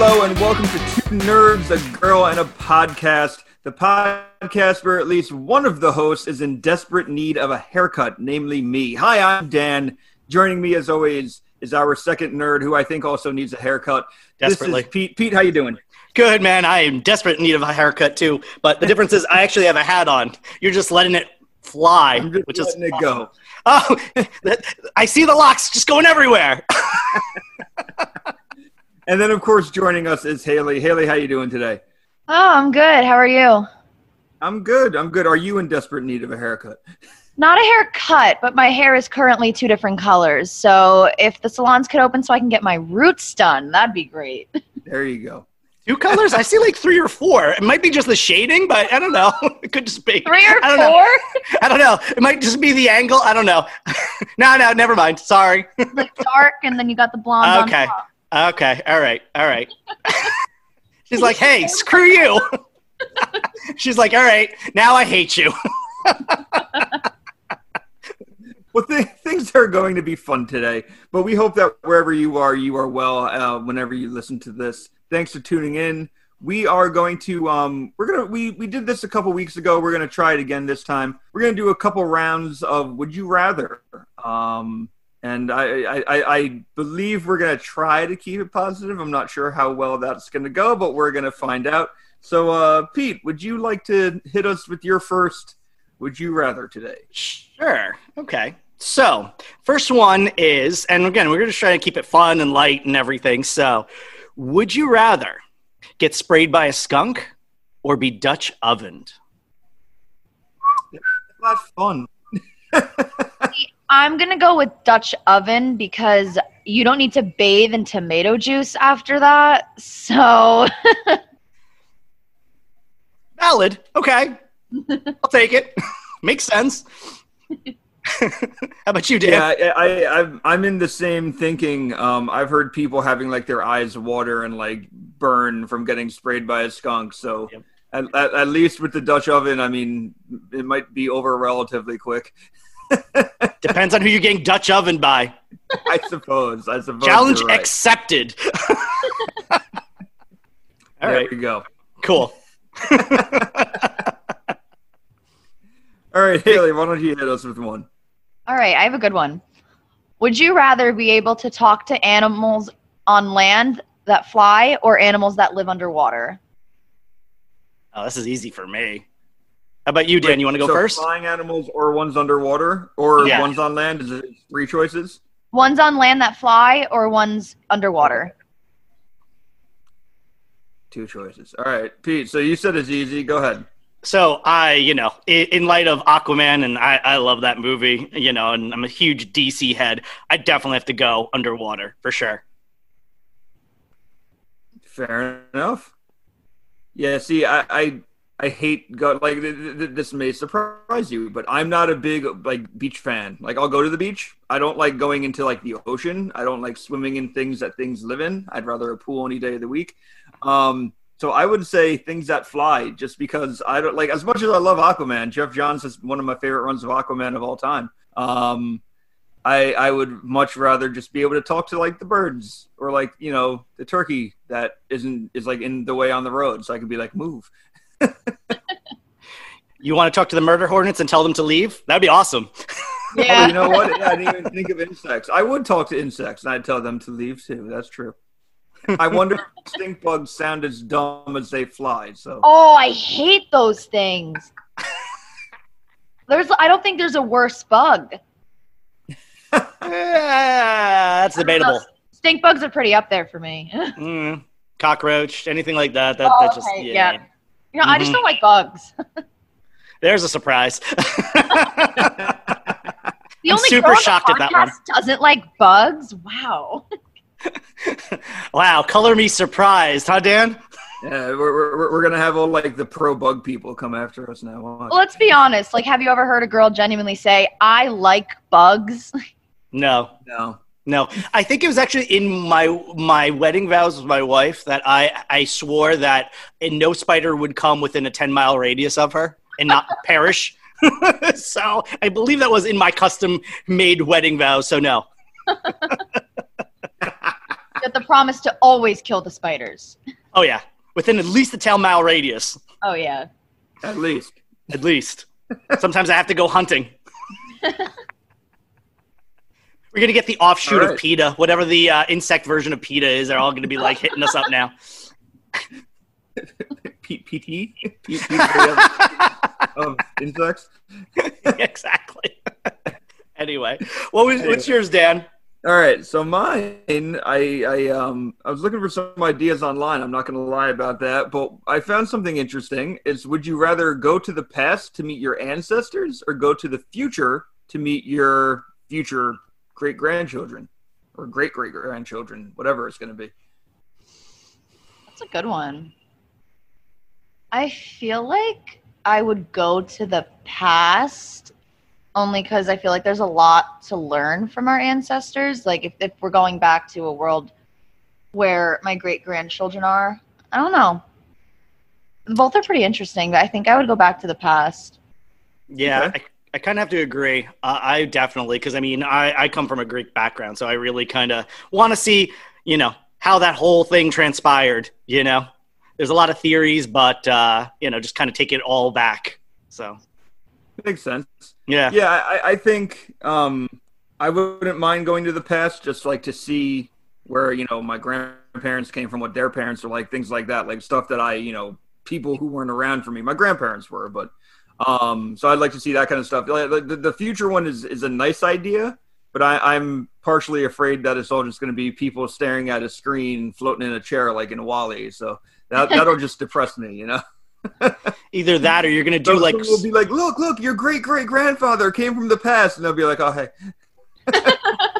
Hello and welcome to Two Nerds, a Girl, and a Podcast. The podcast where at least one of the hosts is in desperate need of a haircut, namely me. Hi, I'm Dan. Joining me as always is our second nerd, who I think also needs a haircut. Desperately. This is Pete. Pete, how you doing? Good man. I am desperate in need of a haircut too. But the difference is, I actually have a hat on. You're just letting it fly, which is it awesome. go. Oh, I see the locks just going everywhere. And then, of course, joining us is Haley. Haley, how you doing today? Oh, I'm good. How are you? I'm good. I'm good. Are you in desperate need of a haircut? Not a haircut, but my hair is currently two different colors. So if the salons could open so I can get my roots done, that'd be great. There you go. Two colors? I see like three or four. It might be just the shading, but I don't know. It could just be Three or I don't four? Know. I don't know. It might just be the angle. I don't know. no, no, never mind. Sorry. like dark, and then you got the blonde Okay. on top. Okay. All right. All right. She's like, hey, screw you. She's like, all right, now I hate you. Well, th- things are going to be fun today, but we hope that wherever you are, you are well uh, whenever you listen to this. Thanks for tuning in. We are going to um, we're gonna we we did this a couple weeks ago. We're gonna try it again this time. We're gonna do a couple rounds of Would You Rather, um, and I, I I believe we're gonna try to keep it positive. I'm not sure how well that's gonna go, but we're gonna find out. So, uh, Pete, would you like to hit us with your first Would You Rather today? Sure. Okay. So, first one is, and again, we're just trying to keep it fun and light and everything. So, would you rather get sprayed by a skunk or be Dutch ovened? Not fun. I'm gonna go with Dutch oven because you don't need to bathe in tomato juice after that. So Valid. Okay. I'll take it. Makes sense. How about you, Dan? Yeah, I, I, I'm, I'm in the same thinking. Um, I've heard people having like their eyes water and like burn from getting sprayed by a skunk. So Yep. at, at, at least with the Dutch oven, I mean, it might be over relatively quick. Depends on who you're getting Dutch oven by. I suppose. I suppose. Challenge right. accepted. All there right. we go. Cool. All right, Haley, why don't you hit us with one? all right, I have a good one. Would you rather be able to talk to animals on land that fly or animals that live underwater? Oh, this is easy for me. How about you, Dan? You want to go So first? Flying animals or ones underwater or Yeah. ones on land? Is it three choices? Ones on land that fly or ones underwater? Two choices. All right, Pete. So you said it's easy. Go ahead. So I, you know, in, in light of Aquaman, and I, I love that movie, you know, and I'm a huge DC head. I definitely have to go underwater for sure. Fair enough. Yeah. See, I I, I hate go like th- th- th- this may surprise you, but I'm not a big like beach fan. Like I'll go to the beach. I don't like going into like the ocean. I don't like swimming in things that things live in. I'd rather a pool any day of the week. Um. So I would say things that fly, just because I don't like as much as I love Aquaman. Geoff Johns is one of my favorite runs of Aquaman of all time. Um, I I would much rather just be able to talk to like the birds or like you know the turkey that isn't is like in the way on the road, so I could be like move. You want to talk to the murder hornets and tell them to leave? That'd be awesome. Oh, you know what? Yeah, I didn't even think of insects. I would talk to insects and I'd tell them to leave too. That's true. I wonder if stink bugs sound as dumb as they fly. So Oh, I hate those things. There's I don't think there's a worse bug. That's debatable. Stink bugs are pretty up there for me. Mm, cockroach, anything like that. That, Oh, that just okay, yeah. yeah. I just Mhm. don't like bugs. There's a surprise. The I'm only super girl on the shocked at that one. podcast Doesn't like bugs. Wow. wow, color me surprised, huh, Dan? yeah, we're, we're, we're gonna have all like the pro bug people come after us now. Well, let's be honest. Like, have you ever heard a girl genuinely say, "I like bugs"? No, No. No. I think it was actually in my my wedding vows with my wife that I I swore that no spider would come within a ten mile radius of her and not perish. so I believe that was in my custom made wedding vows. So no. Yeah, with the promise to always kill the spiders. Oh yeah, within at least a 10 mile radius, Oh yeah. At least. at least. Sometimes I have to go hunting. We're gonna get the offshoot All of. PETA, whatever the uh, insect version of PETA is. They're all gonna be like hitting us up now. P- PT? P- of, insects? exactly. anyway, what was what's yours, Dan? All right, so mine, I, I, um, I was looking for some ideas online. I'm not going to lie about that, but I found something interesting. Is would you rather go to the past to meet your ancestors, or go to the future to meet your future great grandchildren, or great great grandchildren, whatever it's going to be? That's a good one. I feel like I would go to the past only because I feel like there's a lot to learn from our ancestors. Like if, if we're going back to a world where my great grandchildren are, I don't know. Both are pretty interesting, but I think I would go back to the past. Yeah, Okay. I, I kind of have to agree. Uh, I definitely, because I mean, I, I come from a Greek background, so I really kind of want to see, you know, how that whole thing transpired. You know, there's a lot of theories, but uh, you know, just kind of take it all back. So Makes sense. yeah, Yeah, I, I think um, I wouldn't mind going to the past, just like to see where you know my grandparents came from, what their parents are like, things like that, like stuff that I, you know, people who weren't around for me, my grandparents were, but um, so I'd like to see that kind of stuff. The, the future one is is a nice idea, but I, I'm partially afraid that it's all just going to be people staring at a screen, floating in a chair like in WALL-E. So that that'll just depress me, you know. either that or you're gonna do So like we'll be like, look, look, your great great grandfather came from the past, and they'll be like, oh hey.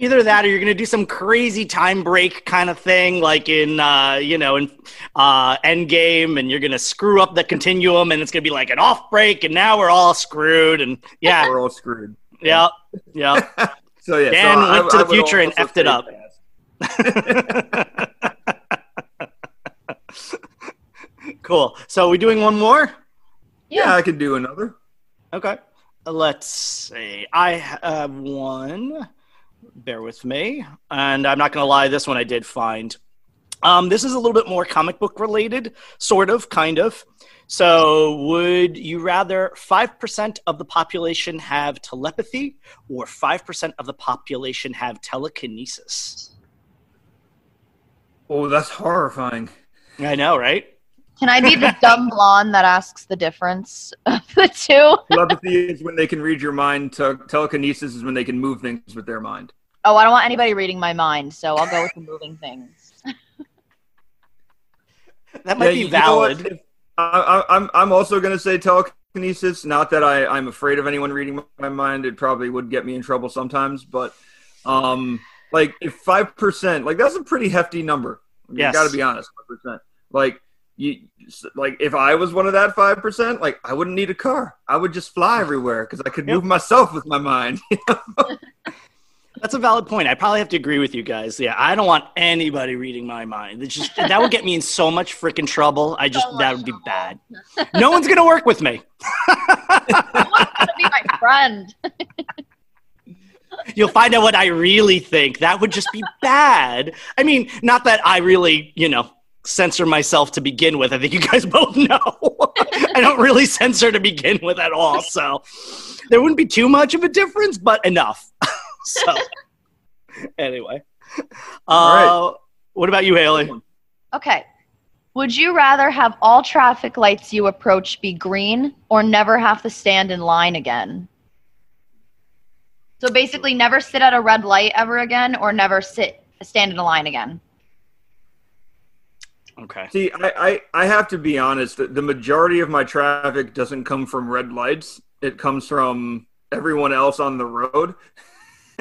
either that or you're gonna do some crazy time break kind of thing, like in uh, you know in uh, Endgame, and you're gonna screw up the continuum, and it's gonna be like an off break, and now we're all screwed, and yeah, we're all screwed. yeah, yeah. So yeah, Dan so I- went to the would future and also effed it up. cool. So are we doing one more? Yeah, I could do another. Okay. Let's see. I have one. Bear with me. And I'm not going to lie, this one I did find. Um, this is a little bit more comic book related, sort of, kind of. So, would you rather 5% of the population have telepathy or 5% of the population have telekinesis? Oh, that's horrifying. I know, right? Can I be the dumb blonde that asks the difference of the two? Telepathy is when they can read your mind. Te- telekinesis is when they can move things with their mind. Oh, I don't want anybody reading my mind, so I'll go with the moving things. That might Yeah, be you know valid. I, I, I'm I'm also gonna say telekinesis. Not that I I'm afraid of anyone reading my mind. It probably would get me in trouble sometimes, but um, like if five percent, like that's a pretty hefty number. You Yes. got to be honest, five percent. Like you, like if I was one of that five percent, like I wouldn't need a car. I would just fly everywhere because I could Yep. move myself with my mind. That's a valid point. I probably have to agree with you guys. Yeah, I don't want anybody reading my mind. It's just that would get me in so much freaking trouble. I just So that would be trouble. bad. No one's gonna work with me. Someone's gonna be my friend. You'll find out what I really think. That would just be bad. I mean, not that I really, you know, censor myself to begin with. I think you guys both know. I don't really censor to begin with at all. So there wouldn't be too much of a difference, but enough. so anyway. Uh, All What about you, Haley? Okay. Would you rather have all traffic lights you approach be green or never have to stand in line again? So basically, never sit at a red light ever again or never sit stand in a line again. Okay. See, I, I, I have to be honest. The, the majority of my traffic doesn't come from red lights. It comes from everyone else on the road,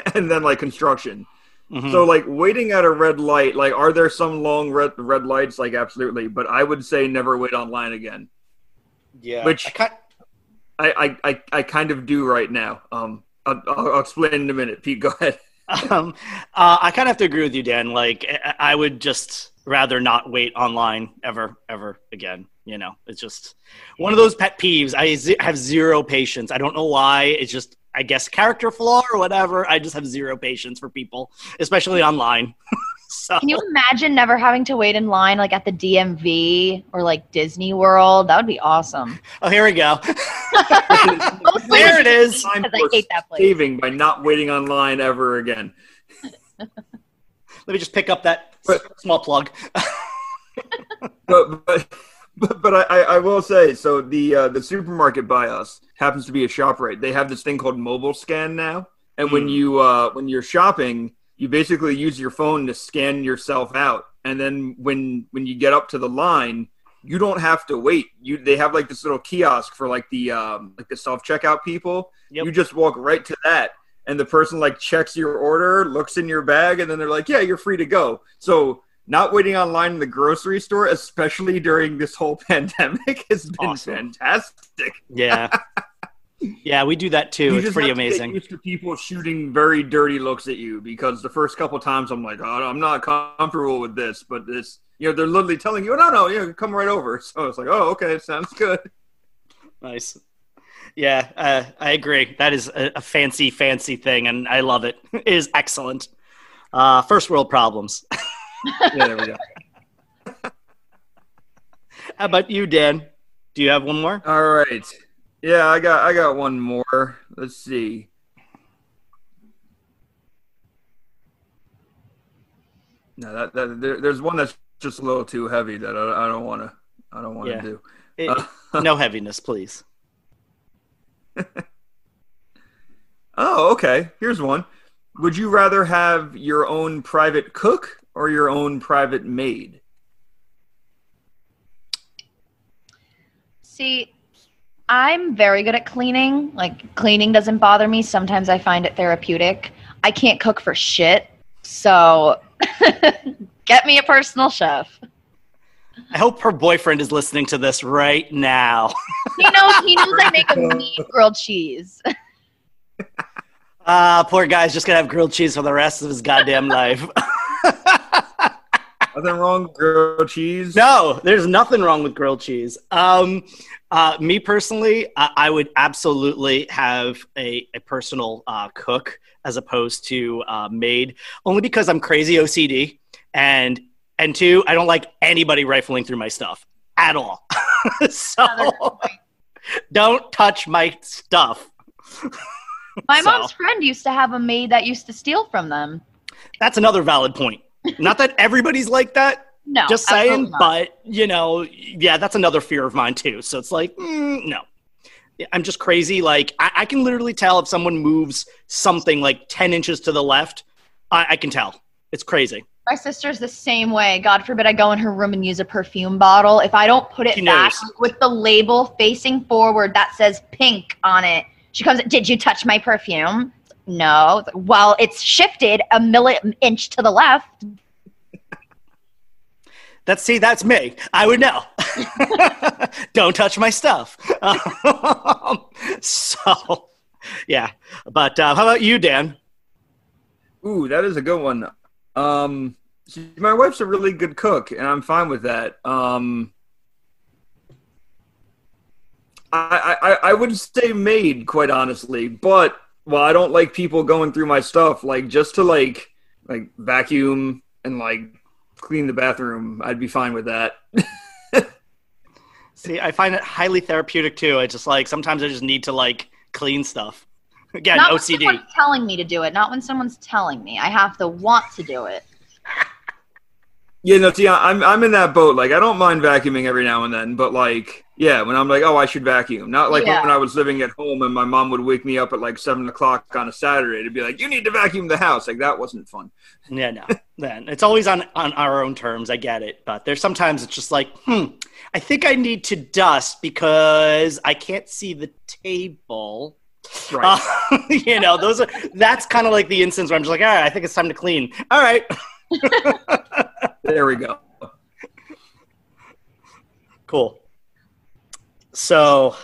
and then like construction. Mhm. So like waiting at a red light, like are there some long red red lights? Like absolutely, but I would say never wait online again. yeah. which- I kind- I I, I, I kind of do right now. Um, I'll, I'll explain in a minute. Pete, go ahead. um, uh, I kind of have to agree with you, Dan. Like, I- I would just rather not wait online ever, ever again. You know, it's just one of those pet peeves. I have zero patience. I don't know why. It's just, I guess, character flaw or whatever. I just have zero patience for people, especially online. so Can you imagine never having to wait in line like at the DMV or like Disney World? That would be awesome. oh, here we go. There it is. Time Because I hate that place. saving by not waiting online ever again. Let me just pick up that But- small plug. but but but, but I, I will say so the uh, the supermarket by us happens to be a ShopRite. They have this thing called mobile scan now, and when Hmm. you uh, when you're shopping, you basically use your phone to scan yourself out, and then when when you get up to the line. You don't have to wait. You they have like this little kiosk for like the um, like the self checkout people. Yep. You just walk right to that, and the person like checks your order, looks in your bag, and then they're like, "Yeah, you're free to go." So not waiting online in the grocery store, especially during this whole pandemic, has been Awesome. fantastic. Yeah. Yeah, we do that too. You it's pretty have to get amazing. used to people shooting very dirty looks at you because the first couple times I'm like, oh, I'm not comfortable with this, but this, you know, they're literally telling you, oh, no, no, yeah, come right over. So it's like, oh, okay, sounds good. Nice. Yeah, uh, I agree. That is a, a fancy, fancy thing, and I love it. It is excellent. Uh, first world problems. Yeah, there we go. How about you, Dan? Do you have one more? All right. Yeah, I got I got one more. Let's see. No, that, that there, there's one that's just a little too heavy that I, I don't want to I don't want to Yeah. do. It- Uh, no heaviness, please. oh, okay. Here's one. Would you rather have your own private cook or your own private maid? See, I'm very good at cleaning. Like cleaning doesn't bother me. Sometimes I find it therapeutic. I can't cook for shit. So get me a personal chef. I hope her boyfriend is listening to this right now. He knows he knows I make a mean grilled cheese. Ah, poor guy's just gonna have grilled cheese for the rest of his goddamn life. Nothing wrong with grilled cheese. No, there's nothing wrong with grilled cheese. Um, uh, me personally, I, I would absolutely have a, a personal uh, cook as opposed to uh, maid, only because I'm crazy OCD, and and two, I don't like anybody rifling through my stuff at all. so don't touch my stuff. My So- mom's friend used to have a maid that used to steal from them. That's another valid point. Not that everybody's like that, No, just saying, but you know, yeah, that's another fear of mine too. So it's like, mm, no, I'm just crazy. Like I, I can literally tell if someone moves something like ten inches to the left. I, I can tell. It's crazy. My sister's the same way. God forbid I go in her room and use a perfume bottle. If I don't put it back with the label facing forward that says pink on it, she comes, Did you touch my perfume? No. Well, it's shifted a milli inch to the left. That's see, that's me. I would know. Don't touch my stuff. Um, so, yeah. But uh, how about you, Dan? Ooh, that is a good one. Um, see, my wife's a really good cook, and I'm fine with that. Um, I, I I would say made, quite honestly, but well, I don't like people going through my stuff. Like just to like like vacuum and like clean the bathroom, I'd be fine with that. See, I find it highly therapeutic too. I just like sometimes I just need to like clean stuff. Again, not when OCD. someone's telling me to do it. Not when someone's telling me. I have to want to do it. Yeah, no, see, I- I'm I'm in that boat. Like, I don't mind vacuuming every now and then, but like, yeah, when I'm like, oh, I should vacuum. Not like Yeah. when I was living at home and my mom would wake me up at like seven o'clock on a Saturday to be like, you need to vacuum the house. Like that wasn't fun. Yeah, no. Then it's always on on our own terms. I get it, but there's sometimes it's just like, hmm, I think I need to dust because I can't see the table. Right. Uh, you know, those are that's kind of like the instance where I'm just like, all right, I think it's time to clean. All right, there we go. cool. So,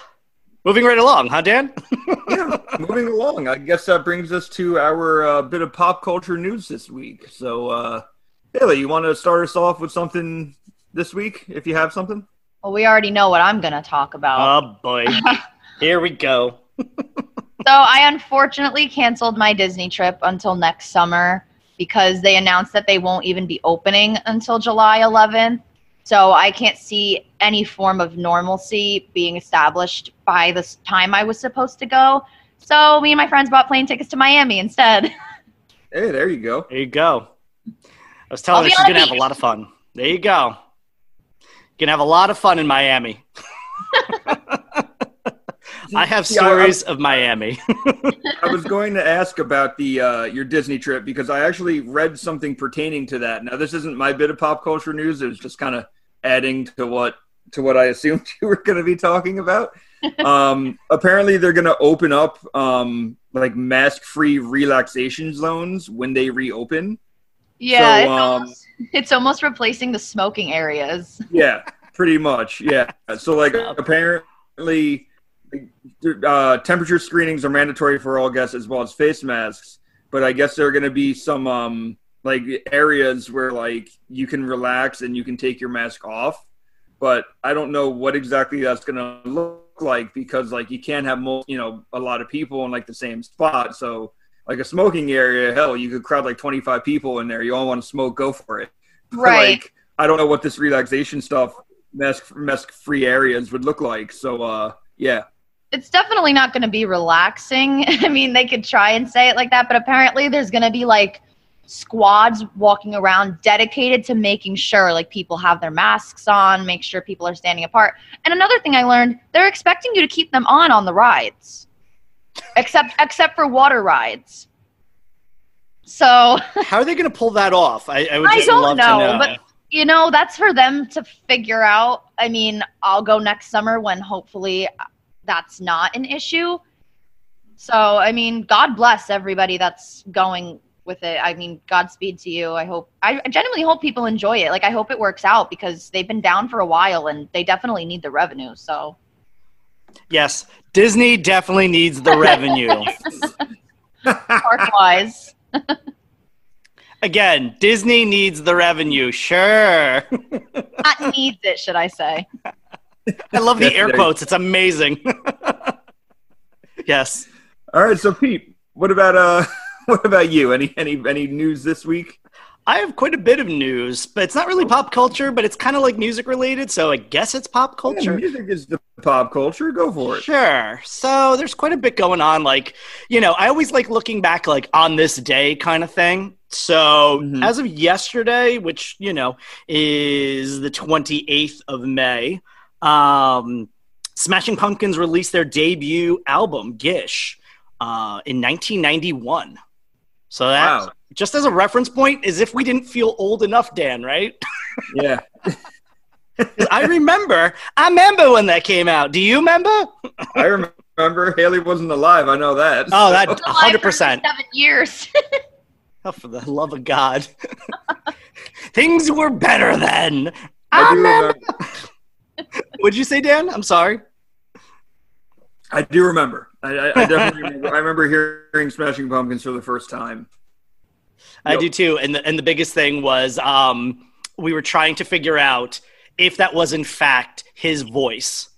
moving right along, huh, Dan? yeah, moving along. I guess that brings us to our uh, bit of pop culture news this week. So, uh, Haley, you want to start us off with something this week, if you have something? Well, we already know what I'm going to talk about. Oh boy, here we go. So I unfortunately canceled my Disney trip until next summer. Because they announced that they won't even be opening until July 11th. So I can't see any form of normalcy being established by the time I was supposed to go. So me and my friends bought plane tickets to Miami instead. Hey, there you go. There you go. I was telling I'll her she's gonna have a lot of fun. There you go. Gonna have a lot of fun in Miami. I have See, I- I- stories of Miami. I was going to ask about the uh, your Disney trip because I actually read something pertaining to that. Now, this isn't my bit of pop culture news. It was just kind of adding to what to what I assumed you were going to be talking about. um, apparently, they're going to open up um, like mask-free relaxation zones when they reopen. yeah, So, it's, um, almost, it's almost replacing the smoking areas. Yeah, pretty much. Yeah. So like apparently, uh, temperature screenings are mandatory for all guests as well as face masks. But I guess there are going to be some um like areas where like you can relax and you can take your mask off. But I don't know what exactly that's going to look like because like you can't have mo- you know a lot of people in like the same spot. So like a smoking area, hell, you could crowd like 25 people in there. You all want to smoke, go for it. Right. Like, I don't know what this relaxation stuff, mask mask free areas would look like. So, uh, yeah, it's definitely not going to be relaxing. I mean, they could try and say it like that, but apparently there's going to be like squads walking around dedicated to making sure like people have their masks on, make sure people are standing apart. And another thing I learned, they're expecting you to keep them on on the rides. Except except for water rides. So, How are they gonna pull that off? I, I would I don't love know, to know. but- you know, that's for them to figure out. I mean, I'll go next summer when hopefully that's not an issue. So, I mean, God bless everybody that's going with it. I mean, Godspeed to you. I hope, I genuinely hope people enjoy it. Like, I hope it works out because they've been down for a while and they definitely need the revenue. So, yes, Disney definitely needs the revenue. park wise, Again, Disney needs the revenue. Sure. not needs it, should I say. I love the air quotes. It's amazing. yes. All right, so Pete, what about uh, what about you? Any any any news this week? I have quite a bit of news, but it's not really pop culture, but it's kind of like music related, so I guess it's pop Yeah, culture. music is the pop culture. Go for it. Sure. So there's quite a bit going on. Like, you know, I always like looking back, like on this day kind of thing. So Mhm. as of yesterday, which, you know, is the 28th of May, um, Smashing Pumpkins released their debut album, Gish, uh, in 1991. So that, Wow. just as a reference point, as if we didn't feel old enough, Dan, right? Yeah. I remember, I remember when that came out. Do you remember? I remember Haley wasn't alive. I know that. Oh, that Been alive for 100%. Seven years. Oh, for the love of God. Things were better then. I I do remember. remember. What'd you say, Dan? I'm sorry. I do remember. I, I, definitely remember. I remember hearing Smashing Pumpkins for the first time. I Yep. do too. And the, and the biggest thing was um, we were trying to figure out if that was in fact his voice.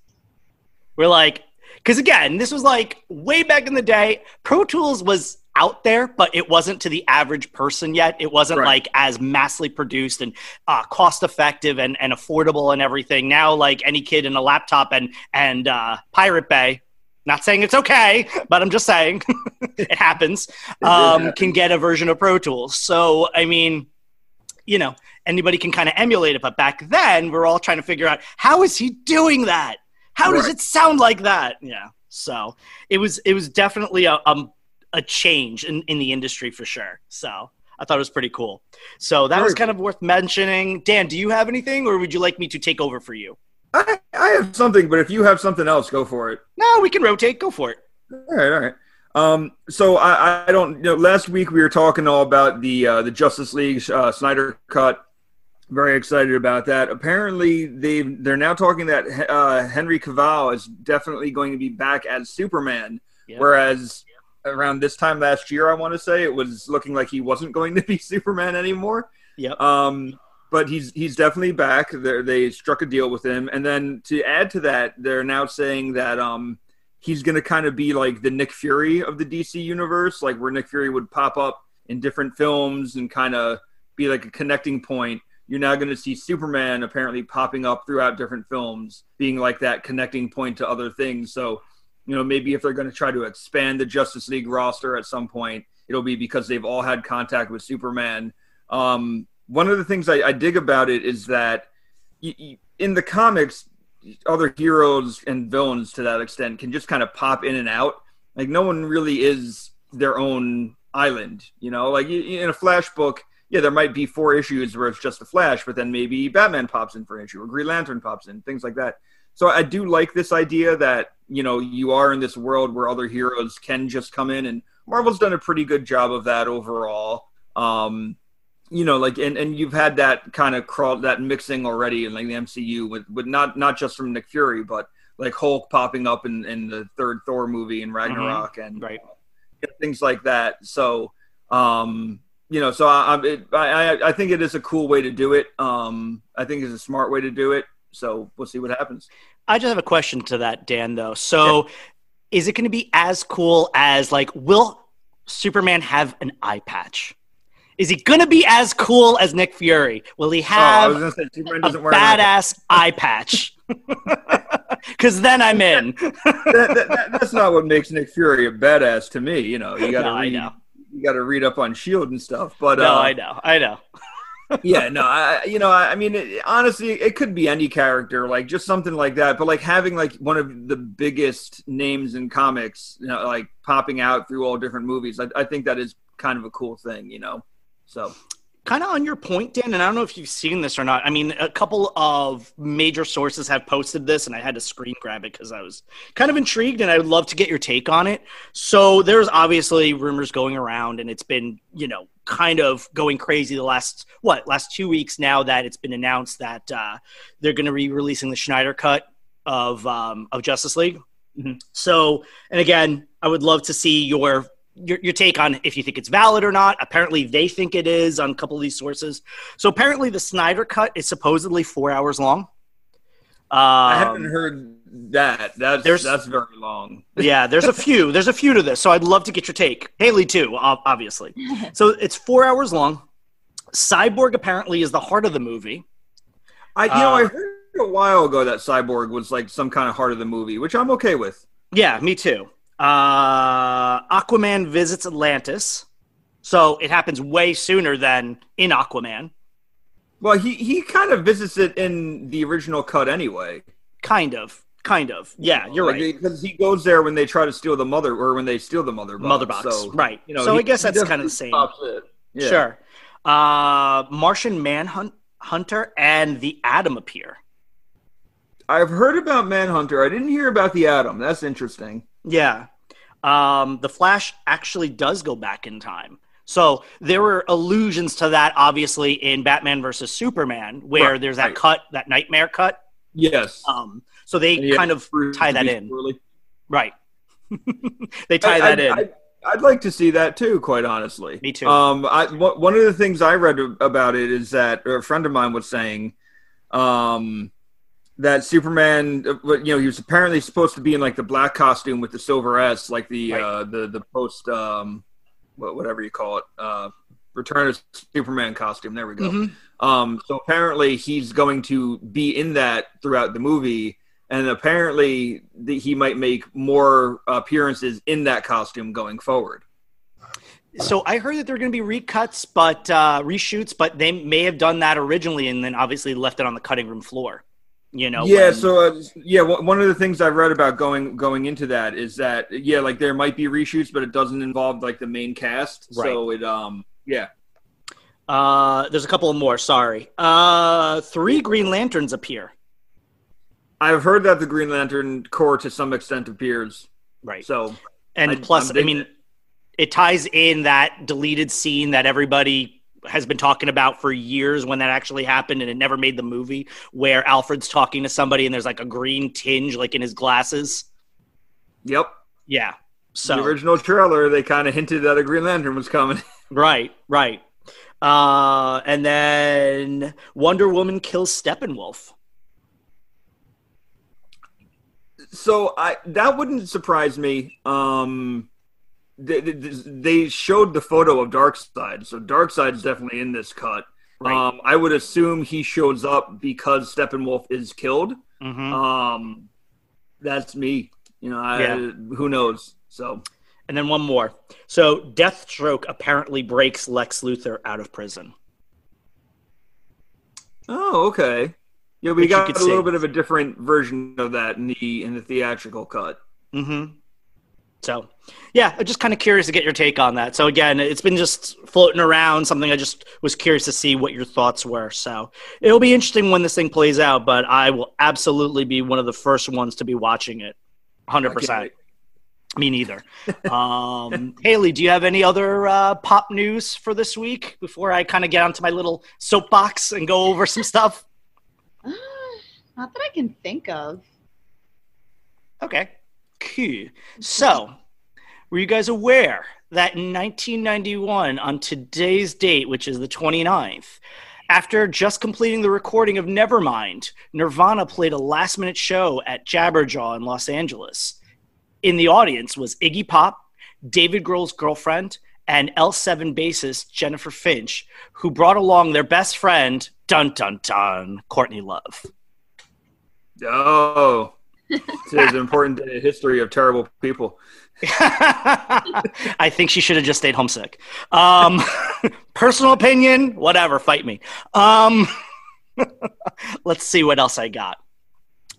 We're like, because again, this was like way back in the day. Pro Tools was out there, but it wasn't to the average person yet. It wasn't Right. like as massively produced and uh, cost effective and, and affordable and everything. Now, like any kid in a laptop and and uh, Pirate Bay. Not saying it's okay, but I'm just saying it happens um, happen. can get a version of Pro Tools. So, I mean, you know, anybody can kind of emulate it. But back then, we're all trying to figure out how is he doing that? How does it sound like that? Yeah. So it was it was definitely a um, a change in, in the industry for sure. So I thought it was pretty cool. So that was kind of worth mentioning. Dan, do you have anything, or would you like me to take over for you? I, I have something, but if you have something else, go for it. No, we can rotate. Go for it. All right, all right. Um, so I, I don't you know. Last week we were talking all about the uh, the Justice League uh, Snyder cut. Very excited about that. Apparently, they they're now talking that uh, Henry Cavill is definitely going to be back as Superman. Yeah. Whereas around this time last year, I want to say it was looking like he wasn't going to be Superman anymore. Yep. Um, but he's he's definitely back. They're, they struck a deal with him, and then to add to that, they're now saying that um, he's going to kind of be like the Nick Fury of the DC universe, like where Nick Fury would pop up in different films and kind of be like a connecting point. You're now going to see Superman apparently popping up throughout different films, being like that connecting point to other things. So, you know, maybe if they're going to try to expand the Justice League roster at some point, it'll be because they've all had contact with Superman. Um, one of the things I, I dig about it is that in the comics, other heroes and villains to that extent can just kind of pop in and out. Like no one really is their own island, you know. Like in a Flash book, yeah, there might be four issues where it's just a Flash, but then maybe Batman pops in for an issue or Green Lantern pops in, things like that. So I do like this idea that you know you are in this world where other heroes can just come in, and Marvel's done a pretty good job of that overall. Um, you know, like and, and you've had that kind of crawl that mixing already in like the MCU with with not not just from Nick Fury, but like Hulk popping up in, in the third Thor movie in Ragnarok mm-hmm. and right. things like that. So um you know, so I, it, I I think it is a cool way to do it. Um, I think it's a smart way to do it. So we'll see what happens. I just have a question to that, Dan. Though, so yeah. is it going to be as cool as like will Superman have an eye patch? Is he going to be as cool as Nick Fury? Will he have oh, say, a badass eye patch? Because then I'm in. that, that, that's not what makes Nick Fury a badass to me. You know, you got to no, read. You got to read up on Shield and stuff. But no, uh, I know, I know. Yeah, no, I, you know, I, I mean, it, honestly, it could be any character, like just something like that. But like having like one of the biggest names in comics, you know, like popping out through all different movies, I, I think that is kind of a cool thing, you know. So kind of on your point, Dan, and I don't know if you've seen this or not. I mean, a couple of major sources have posted this, and I had to screen grab it because I was kind of intrigued, and I would love to get your take on it. So there's obviously rumors going around, and it's been, you know, kind of going crazy the last what last two weeks now that it's been announced that uh, they're going to be releasing the Snyder cut of um, of Justice League. Mm-hmm. So, and again, I would love to see your your, your take on if you think it's valid or not. Apparently, they think it is on a couple of these sources. So apparently, the Snyder cut is supposedly four hours long. Um, I haven't heard that. That's there's, that's very long. yeah, there's a few. There's a few to this. So I'd love to get your take. Haley too, obviously. so it's four hours long. Cyborg apparently is the heart of the movie. I you uh, know I heard a while ago that Cyborg was like some kind of heart of the movie, which I'm okay with. Yeah, me too. Uh, Aquaman visits Atlantis. So it happens way sooner than in Aquaman. Well, he, he kind of visits it in the original cut anyway. Kind of. Kind of. Yeah, you're like, right. Because he goes there when they try to steal the mother, or when they steal the mother box. Mother box. So, right. You know, so he, I guess that's kind of the same. Yeah. Sure. Uh, Martian Manhunter and the Atom appear. I've heard about Manhunter. I didn't hear about the Atom. That's interesting. Yeah. Um, the Flash actually does go back in time. So there were allusions to that, obviously, in Batman versus Superman, where right, there's that right. cut, that nightmare cut. Yes. Um, so they kind of tie that in. Right. they tie I, that I, in. I, I'd like to see that too, quite honestly. Me too. Um, I, w- one of the things I read about it is that a friend of mine was saying, um, that Superman, uh, you know, he was apparently supposed to be in like the black costume with the silver S, like the right. uh, the the post, um, whatever you call it, uh, Return of Superman costume. There we go. Mm-hmm. Um, so apparently he's going to be in that throughout the movie, and apparently the, he might make more appearances in that costume going forward. So I heard that there are going to be recuts, but uh, reshoots, but they may have done that originally and then obviously left it on the cutting room floor you know yeah when... so uh, yeah one of the things i've read about going going into that is that yeah like there might be reshoots but it doesn't involve like the main cast right. so it um yeah uh there's a couple more sorry uh three green lanterns appear i've heard that the green lantern corps to some extent appears right so and I, plus i mean it. it ties in that deleted scene that everybody has been talking about for years when that actually happened and it never made the movie where Alfred's talking to somebody and there's like a green tinge like in his glasses. Yep. Yeah. So the original trailer they kind of hinted that a Green Lantern was coming. right, right. Uh and then Wonder Woman kills Steppenwolf. So I that wouldn't surprise me. Um they, they showed the photo of Darkseid, so Darkseid's definitely in this cut. Right. Um, I would assume he shows up because Steppenwolf is killed. Mhm. Um, that's me. You know, I, Yeah. who knows? So And then one more. So Deathstroke apparently breaks Lex Luthor out of prison. Oh, okay. Yeah, we got a little bit of a different version of that in the in the theatrical cut. Mm-hmm. So, yeah, I'm just kind of curious to get your take on that. So again, it's been just floating around. Something I just was curious to see what your thoughts were. So it'll be interesting when this thing plays out. But I will absolutely be one of the first ones to be watching it. Hundred percent. Me neither. um, Haley, do you have any other uh, pop news for this week before I kind of get onto my little soapbox and go over some stuff? Uh, not that I can think of. Okay. Cool. So, were you guys aware that in 1991, on today's date, which is the 29th, after just completing the recording of Nevermind, Nirvana played a last minute show at Jabberjaw in Los Angeles. In the audience was Iggy Pop, David Grohl's girlfriend, and L7 bassist Jennifer Finch, who brought along their best friend, dun dun dun, Courtney Love. Oh, it is an important history of terrible people. I think she should have just stayed homesick. Um, personal opinion, whatever, fight me. Um, let's see what else I got.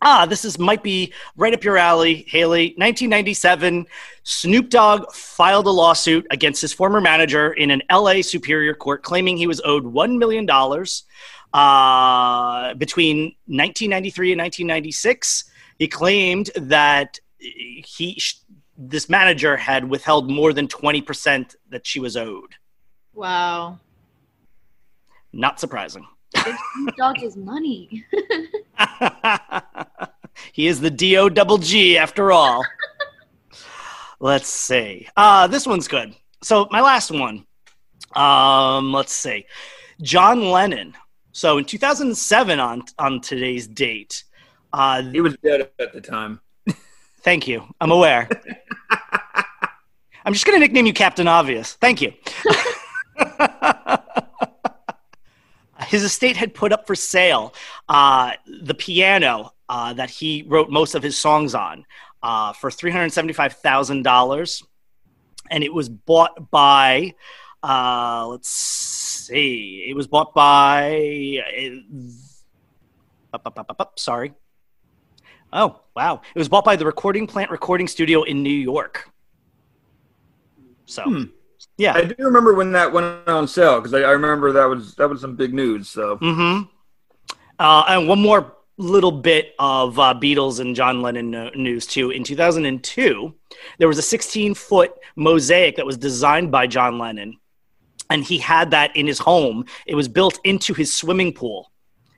Ah, this is might be right up your alley, Haley. 1997, Snoop Dogg filed a lawsuit against his former manager in an LA Superior Court, claiming he was owed one million dollars uh, between 1993 and 1996. He claimed that he this manager had withheld more than 20% that she was owed. Wow. Not surprising. Give Snoop Dogg his money. he is the D-O double G after all. let's see. Uh, this one's good. So my last one. Um, let's see. John Lennon. So in 2007 on on today's date. Uh, He was dead at the time. Thank you. I'm aware. I'm just going to nickname you Captain Obvious. Thank you. His estate had put up for sale uh, the piano uh, that he wrote most of his songs on uh, for $375,000. And it was bought by, uh, let's see, it was bought by, uh, sorry, Oh, wow. It was bought by the Recording Plant Recording Studio in New York. So, Hmm. Yeah. I do remember when that went on sale because I, I remember that was that was some big news. So hmm Uh, and one more little bit of uh, Beatles and John Lennon no- news, too. In 2002, there was a 16 foot mosaic that was designed by John Lennon, and he had that in his home. It was built into his swimming pool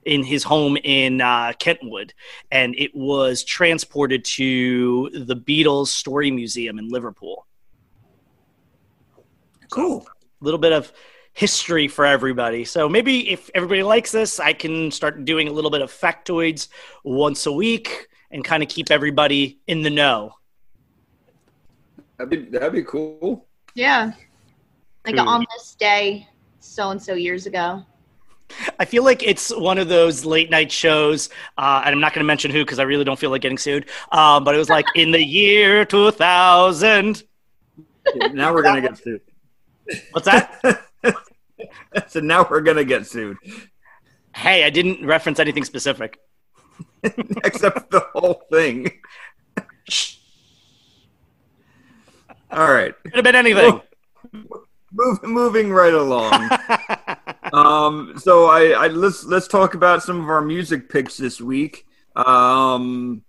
in his home in uh, Kenwood, and it was transported to the Beatles Story Museum in Liverpool. Cool. A little bit of history for everybody. So maybe if everybody likes this, I can start doing a little bit of factoids once a week and kind of keep everybody in the know. That'd be that'd be cool. Yeah. Like Cool. on this day, so and so years ago. I feel like it's one of those late night shows, uh, and I'm not going to mention who because I really don't feel like getting sued. Um, but it was like in the year 2000. now we're gonna get sued. What's that? so now we're gonna get sued, hey, I didn't reference anything specific. except the whole thing. All right, Could have been anything. Move, moving right along. um, so I, I let's let's talk about some of our music picks this week. Um,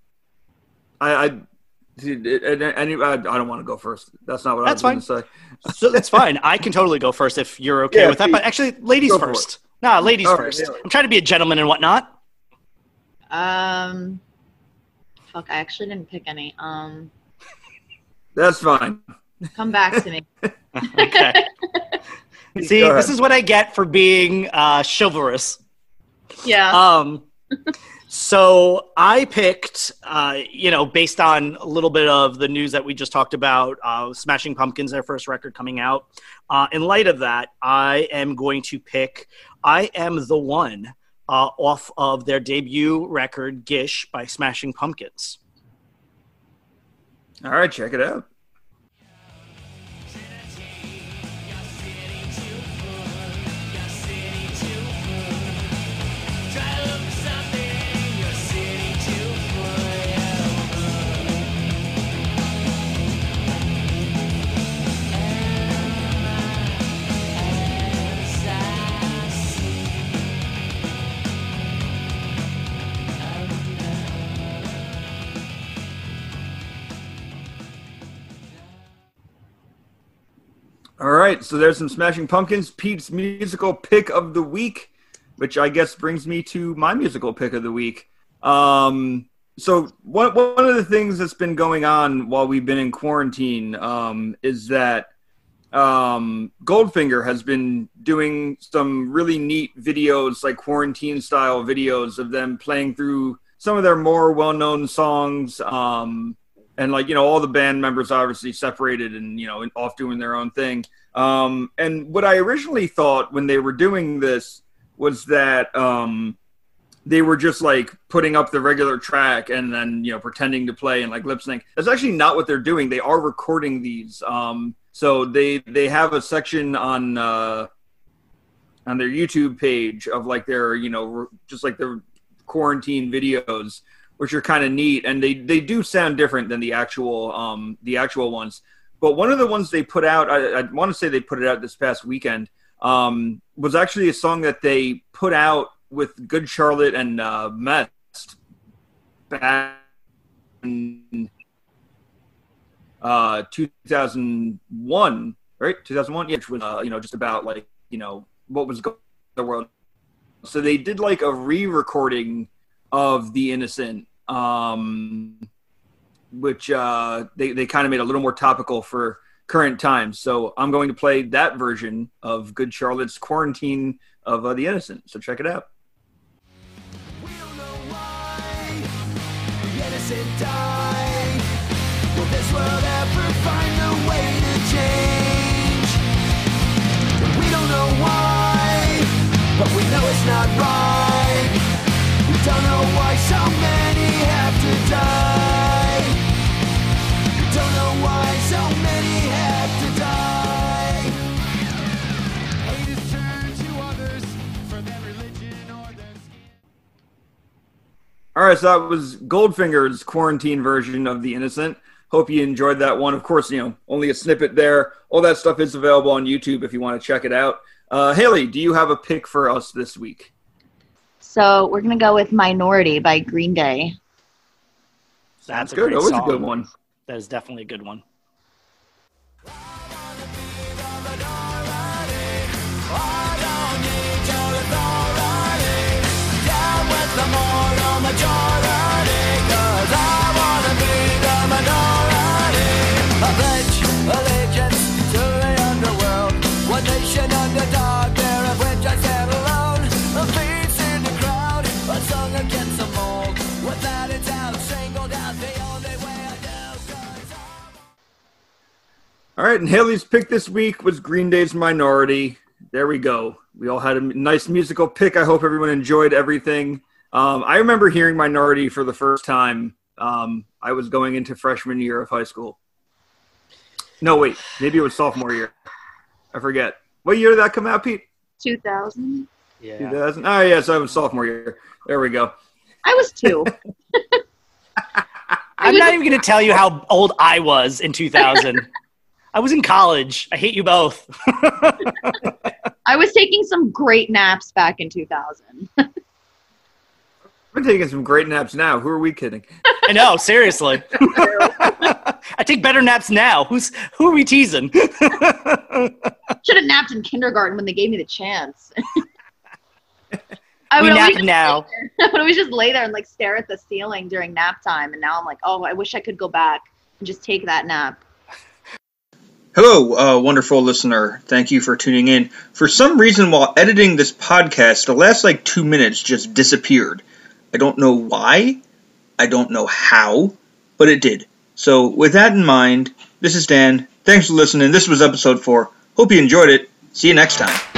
I, I, and, and, I, I don't want to go first. That's not what That's I was going to say. so that's fine. I can totally go first if you're okay Yeah, with that. But actually, ladies first. No, ladies All right, first. Haley. I'm trying to be a gentleman and whatnot. Um fuck, I actually didn't pick any. Um That's fine. come back to me. Okay. See, this is what I get for being uh, chivalrous. yeah. Um, So I picked, uh, you know, based on a little bit of the news that we just talked about, uh, Smashing Pumpkins, their first record coming out. Uh, in light of that, I am going to pick "I Am the One" uh, off of their debut record "Gish" by Smashing Pumpkins. All right, check it out. All right, so there's some Smashing Pumpkins. Pete's musical pick of the week, which I guess brings me to my musical pick of the week. Um, so one one of the things that's been going on while we've been in quarantine um, is that um, Goldfinger has been doing some really neat videos, like quarantine style videos of them playing through some of their more well known songs. Um, and like you know all the band members obviously separated and you know off doing their own thing. Um, and what i originally thought when they were doing this was that um, they were just like putting up the regular track and then you know pretending to play and like lip sync. That's actually not what they're doing. They are recording these um, so they they have a section on uh, on their youtube page of like their you know just like their quarantine videos which are kind of neat, and they they do sound different than the actual um, the actual ones. But one of the ones they put out, I, I want to say they put it out this past weekend, um, was actually a song that they put out with Good Charlotte and uh, back in uh, 2001, right? 2001, yeah, which was uh, you know just about like you know what was going on in the world. So they did like a re-recording of The Innocent um, which uh, they, they kind of made a little more topical for current times. So I'm going to play that version of Good Charlotte's Quarantine of uh, the Innocent. So check it out. but we know it's not. All right, so that was Goldfinger's quarantine version of The Innocent. Hope you enjoyed that one. Of course, you know, only a snippet there. All that stuff is available on YouTube if you want to check it out. Uh, Haley, do you have a pick for us this week? So we're gonna go with "Minority" by Green Day. That's, That's good. Always song. a good one. That is definitely a good one. All right, and Haley's pick this week was Green Day's Minority. There we go. We all had a nice musical pick. I hope everyone enjoyed everything. Um, I remember hearing Minority for the first time. Um, I was going into freshman year of high school. No, wait, maybe it was sophomore year. I forget. What year did that come out, Pete? 2000. Yeah. 2000. Oh, yes, I was sophomore year. There we go. I was two. I'm not even going to tell you how old I was in 2000. I was in college. I hate you both. I was taking some great naps back in 2000. We're taking some great naps now. Who are we kidding? I know, seriously. I take better naps now. Who's who are we teasing? Should have napped in kindergarten when they gave me the chance. I we would, nap always now. lay there- I would always just lay there and like stare at the ceiling during nap time, and now I'm like, oh, I wish I could go back and just take that nap. Hello, uh, wonderful listener. Thank you for tuning in. For some reason, while editing this podcast, the last like two minutes just disappeared. I don't know why. I don't know how, but it did. So, with that in mind, this is Dan. Thanks for listening. This was episode 4. Hope you enjoyed it. See you next time.